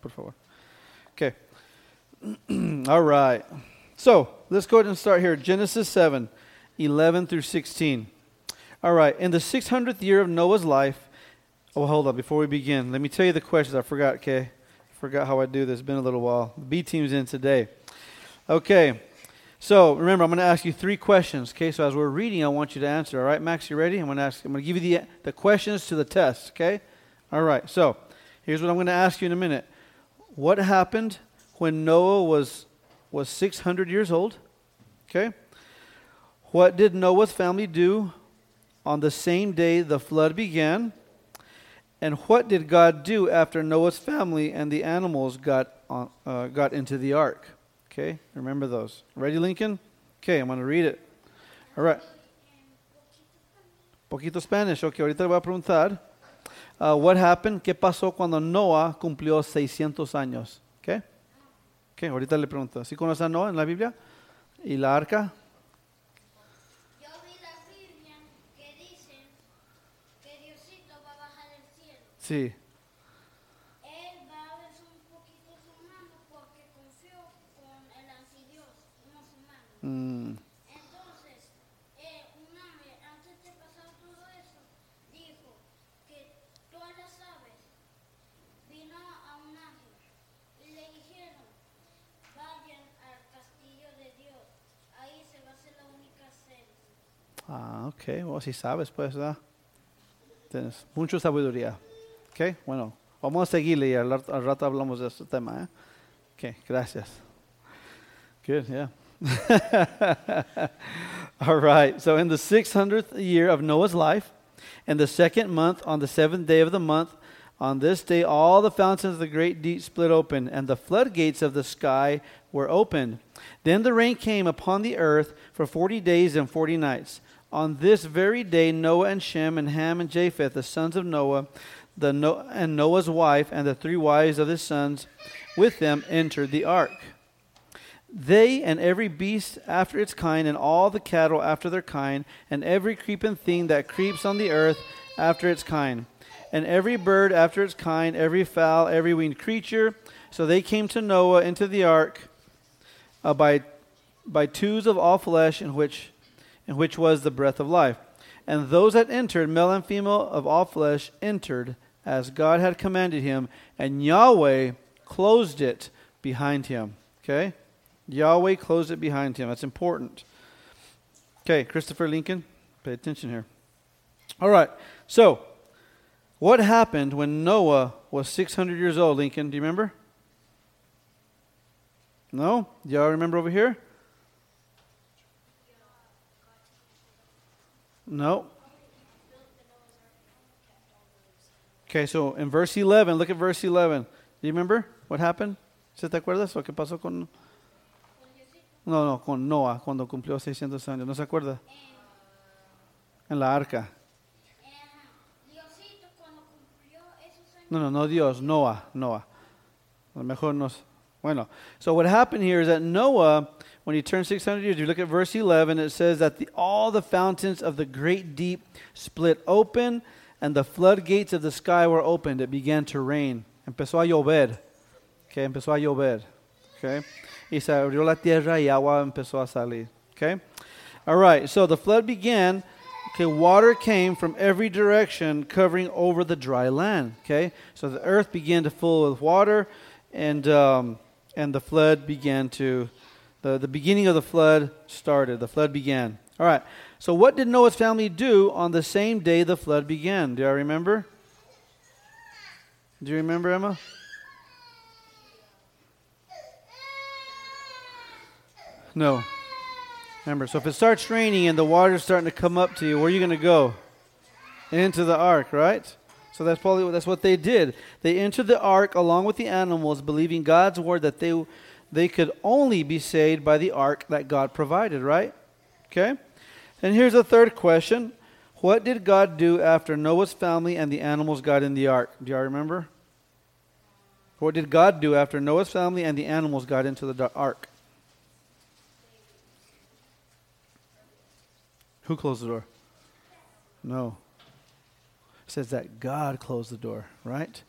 por favor. Okay. All right. So let's go ahead and start here. Genesis 7, 11 through 16. All right. In the 600th year of Noah's life, oh, hold on. Before we begin, let me tell you the questions. I forgot, okay? Forgot how I do this. It's been a little while. The B team's in today. Okay. So remember, I'm going to ask you three questions. Okay. So as we're reading, I want you to answer. All right, Max, you ready? I'm going to ask. I'm going to give you the the questions to the test. Okay. All right. So here's what I'm going to ask you in a minute. What happened when Noah was was 600 years old? Okay. What did Noah's family do on the same day the flood began? And what did God do after Noah's family and the animals got, on, uh, got into the ark? Okay, remember those. Ready, Lincoln? Okay, I'm going to read it. All right. Poquito Spanish. Ok, ahorita le voy a preguntar. Uh, what happened? ¿Qué pasó cuando Noah cumplió 600 años? Okay. Okay, ahorita le pregunto. ¿Sí conoce a Noah en la Biblia? ¿Y la arca? Yo vi la Biblia que dice que Diosito va a bajar del cielo. Sí. Él va a verse un poquito su mano porque confió con el antidios, no su mano. Mm, Ah, ok. Bueno, si sabes, pues, ¿verdad? Tienes mucha sabiduría. Ok, bueno, vamos a seguirle y al, al rato hablamos de este tema. ¿eh? Ok, gracias. Good, yeah. All right. So, in the 600th year of Noah's life, in the second month, on the seventh day of the month, on this day, all the fountains of the great deep split open, and the floodgates of the sky were opened. Then the rain came upon the earth for forty days and forty nights. On this very day, Noah and Shem and Ham and Japheth, the sons of Noah, the no- and Noah's wife, and the three wives of his sons with them entered the ark. They and every beast after its kind, and all the cattle after their kind, and every creeping thing that creeps on the earth after its kind, and every bird after its kind, every fowl, every winged creature. So they came to Noah into the ark uh, by by twos of all flesh, in which which was the breath of life. And those that entered, male and female of all flesh, entered as God had commanded him, and Yahweh closed it behind him. Okay? Yahweh closed it behind him. That's important. Okay, Christopher Lincoln, pay attention here. All right, so what happened when Noah was 600 years old, Lincoln? Do you remember? No? Y'all remember over here? No. Okay, so in verse 11, look at verse 11. Do you remember what happened? ¿Se te acuerdas lo que pasó con No, no, con Noah cuando cumplió 600 años. ¿No se acuerda? En la arca. No, no, no Dios, Noah, Noah. A lo mejor nos. Bueno, so what happened here is that Noah, when he turned 600 years, you look at verse 11, it says that the, all the fountains of the great deep split open and the floodgates of the sky were opened. It began to rain. Empezó a llover. Okay, empezó a llover. Okay, y se abrió la tierra y agua empezó a salir. Okay, all right. So the flood began. Okay, water came from every direction, covering over the dry land. Okay, so the earth began to fill with water, and um, and the flood began to, the the beginning of the flood started. The flood began. All right. So what did Noah's family do on the same day the flood began? Do I remember? Do you remember, Emma? No. Remember, so if it starts raining and the water's starting to come up to you, where are you going to go? Into the ark, right? So that's probably that's what they did. They entered the ark along with the animals, believing God's word that they they could only be saved by the ark that God provided, right? Okay? And here's a third question. What did God do after Noah's family and the animals got in the ark? Do y'all remember? What did God do after Noah's family and the animals got into the ark? Who closed the door? No. Says that God closed the door, right?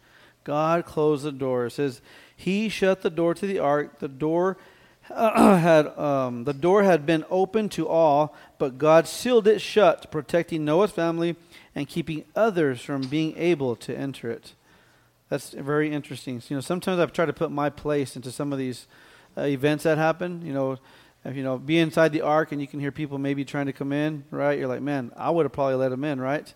God closed the door. It says, He shut the door to the ark. The door had um, the door had been open to all, but God sealed it shut, protecting Noah's family and keeping others from being able to enter it. That's very interesting. You know, sometimes I've tried to put my place into some of these uh, events that happen. You know, if, you know, be inside the ark and you can hear people maybe trying to come in, right? You're like, man, I would have probably let them in, right?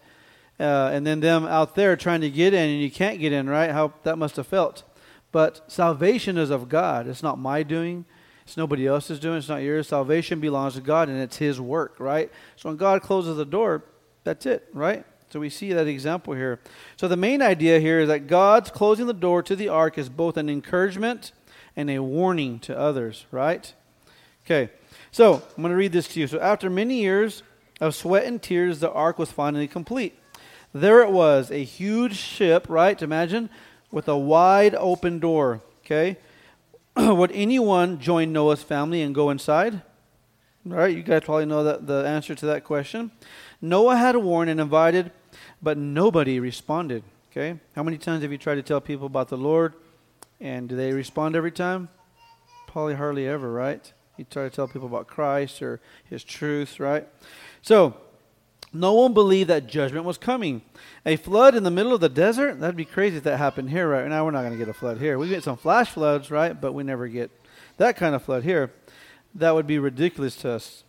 Uh, and then them out there trying to get in and you can't get in, right? How that must have felt. But salvation is of God. It's not my doing. It's nobody else's doing. It's not yours. Salvation belongs to God and it's His work, right? So when God closes the door, that's it, right? So we see that example here. So the main idea here is that God's closing the door to the ark is both an encouragement and a warning to others, right? Okay. So I'm going to read this to you. So after many years of sweat and tears, the ark was finally complete. There it was, a huge ship, right? Imagine, with a wide open door. Okay. Would anyone join Noah's family and go inside? All right, you guys probably know that the answer to that question. Noah had warned and invited but nobody responded. Okay? How many times have you tried to tell people about the Lord? And do they respond every time? Probably hardly ever, right? You try to tell people about Christ or his truth, right? So, no one believed that judgment was coming. A flood in the middle of the desert? That'd be crazy if that happened here right now. We're not going to get a flood here. We get some flash floods, right? But we never get that kind of flood here. That would be ridiculous to us.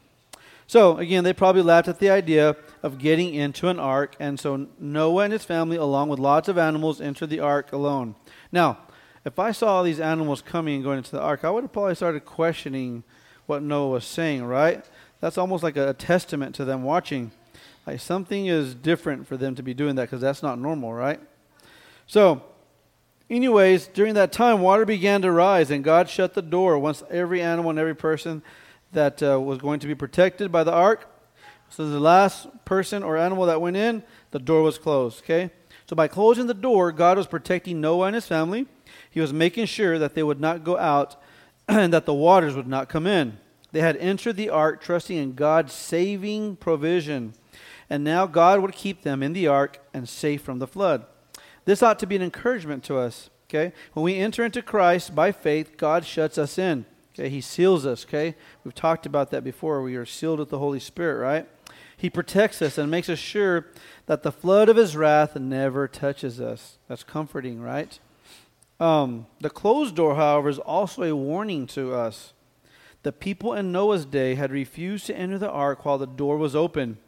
So, again, they probably laughed at the idea of getting into an ark, and so Noah and his family, along with lots of animals, entered the ark alone. Now, if I saw all these animals coming and going into the ark, I would have probably started questioning what Noah was saying, right? That's almost like a testament to them watching. Like something is different for them to be doing that because that's not normal, right? So, anyways, during that time, water began to rise, and God shut the door once every animal and every person that uh, was going to be protected by the ark. So the last person or animal that went in, the door was closed. Okay? So by closing the door, God was protecting Noah and his family. He was making sure that they would not go out and that the waters would not come in. They had entered the ark trusting in God's saving provision. And now God would keep them in the ark and safe from the flood. This ought to be an encouragement to us. Okay? When we enter into Christ by faith, God shuts us in. Okay, he seals us, okay? We've talked about that before. We are sealed with the Holy Spirit, right? He protects us and makes us sure that the flood of his wrath never touches us. That's comforting, right? Um, the closed door, however, is also a warning to us. The people in Noah's day had refused to enter the ark while the door was open.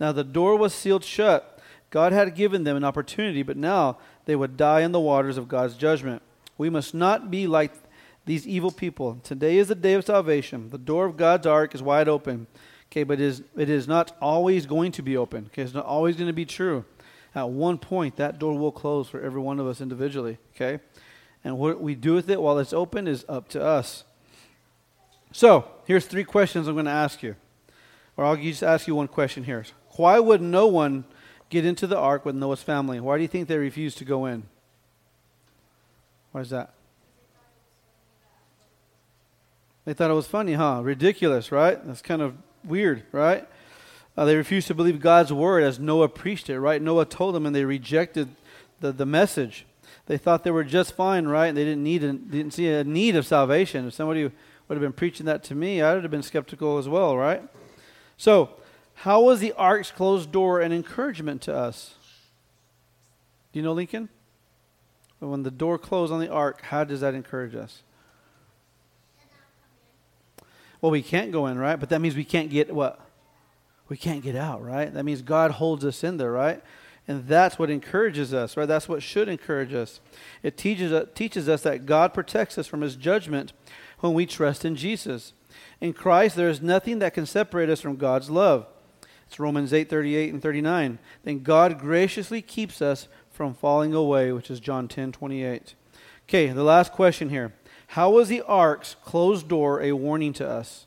Now the door was sealed shut. God had given them an opportunity, but now they would die in the waters of God's judgment. We must not be like these evil people. Today is the day of salvation. The door of God's ark is wide open. Okay, but it is, it is not always going to be open. Okay, it's not always going to be true. At one point, that door will close for every one of us individually. Okay? And what we do with it while it's open is up to us. So, here's three questions I'm going to ask you. Or I'll just ask you one question here. Why would no one get into the ark with Noah's family? Why do you think they refused to go in? Why is that? They thought it was funny, huh? Ridiculous, right? That's kind of weird, right? Uh, they refused to believe God's word as Noah preached it, right? Noah told them and they rejected the, the message. They thought they were just fine, right? And they didn't need a, didn't see a need of salvation. If somebody would have been preaching that to me, I would have been skeptical as well, right? So, how was the ark's closed door an encouragement to us? Do you know Lincoln? When the door closed on the ark, how does that encourage us? Well, we can't go in, right? But that means we can't get what? We can't get out, right? That means God holds us in there, right? And that's what encourages us, right? That's what should encourage us. It teaches, uh, teaches us that God protects us from his judgment when we trust in Jesus. In Christ, there is nothing that can separate us from God's love. It's Romans 8 38 and 39. Then God graciously keeps us from falling away, which is John 10 28. Okay, the last question here. How was the ark's closed door a warning to us?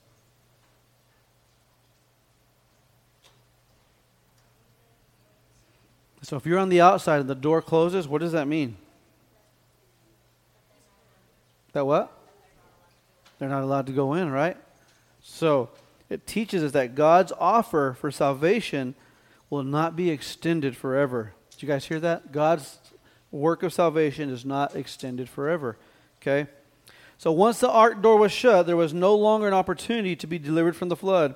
So if you're on the outside and the door closes, what does that mean? That what? They're not allowed to go in, right? So it teaches us that God's offer for salvation will not be extended forever. Did you guys hear that? God's work of salvation is not extended forever. Okay? So once the ark door was shut, there was no longer an opportunity to be delivered from the flood.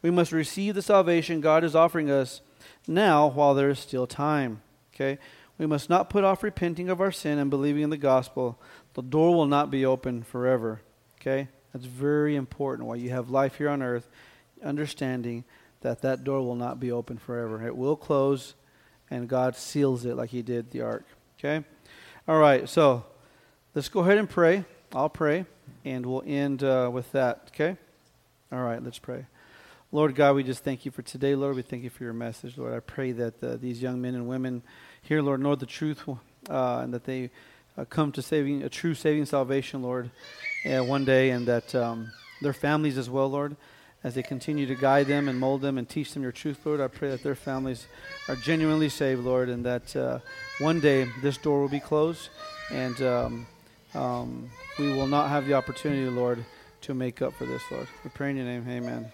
We must receive the salvation God is offering us now while there is still time. Okay? We must not put off repenting of our sin and believing in the gospel. The door will not be open forever. Okay? That's very important while you have life here on earth, understanding that that door will not be open forever. It will close, and God seals it like He did the ark. Okay? All right, so let's go ahead and pray. I'll pray, and we'll end uh, with that. Okay? All right, let's pray. Lord God, we just thank you for today, Lord. We thank you for your message, Lord. I pray that uh, these young men and women here, Lord, know the truth uh, and that they uh, come to saving a true saving salvation, Lord, uh, one day, and that um, their families as well, Lord, as they continue to guide them and mold them and teach them your truth, Lord. I pray that their families are genuinely saved, Lord, and that uh, one day this door will be closed and um, um, we will not have the opportunity, Lord, to make up for this, Lord. We pray in your name. Amen.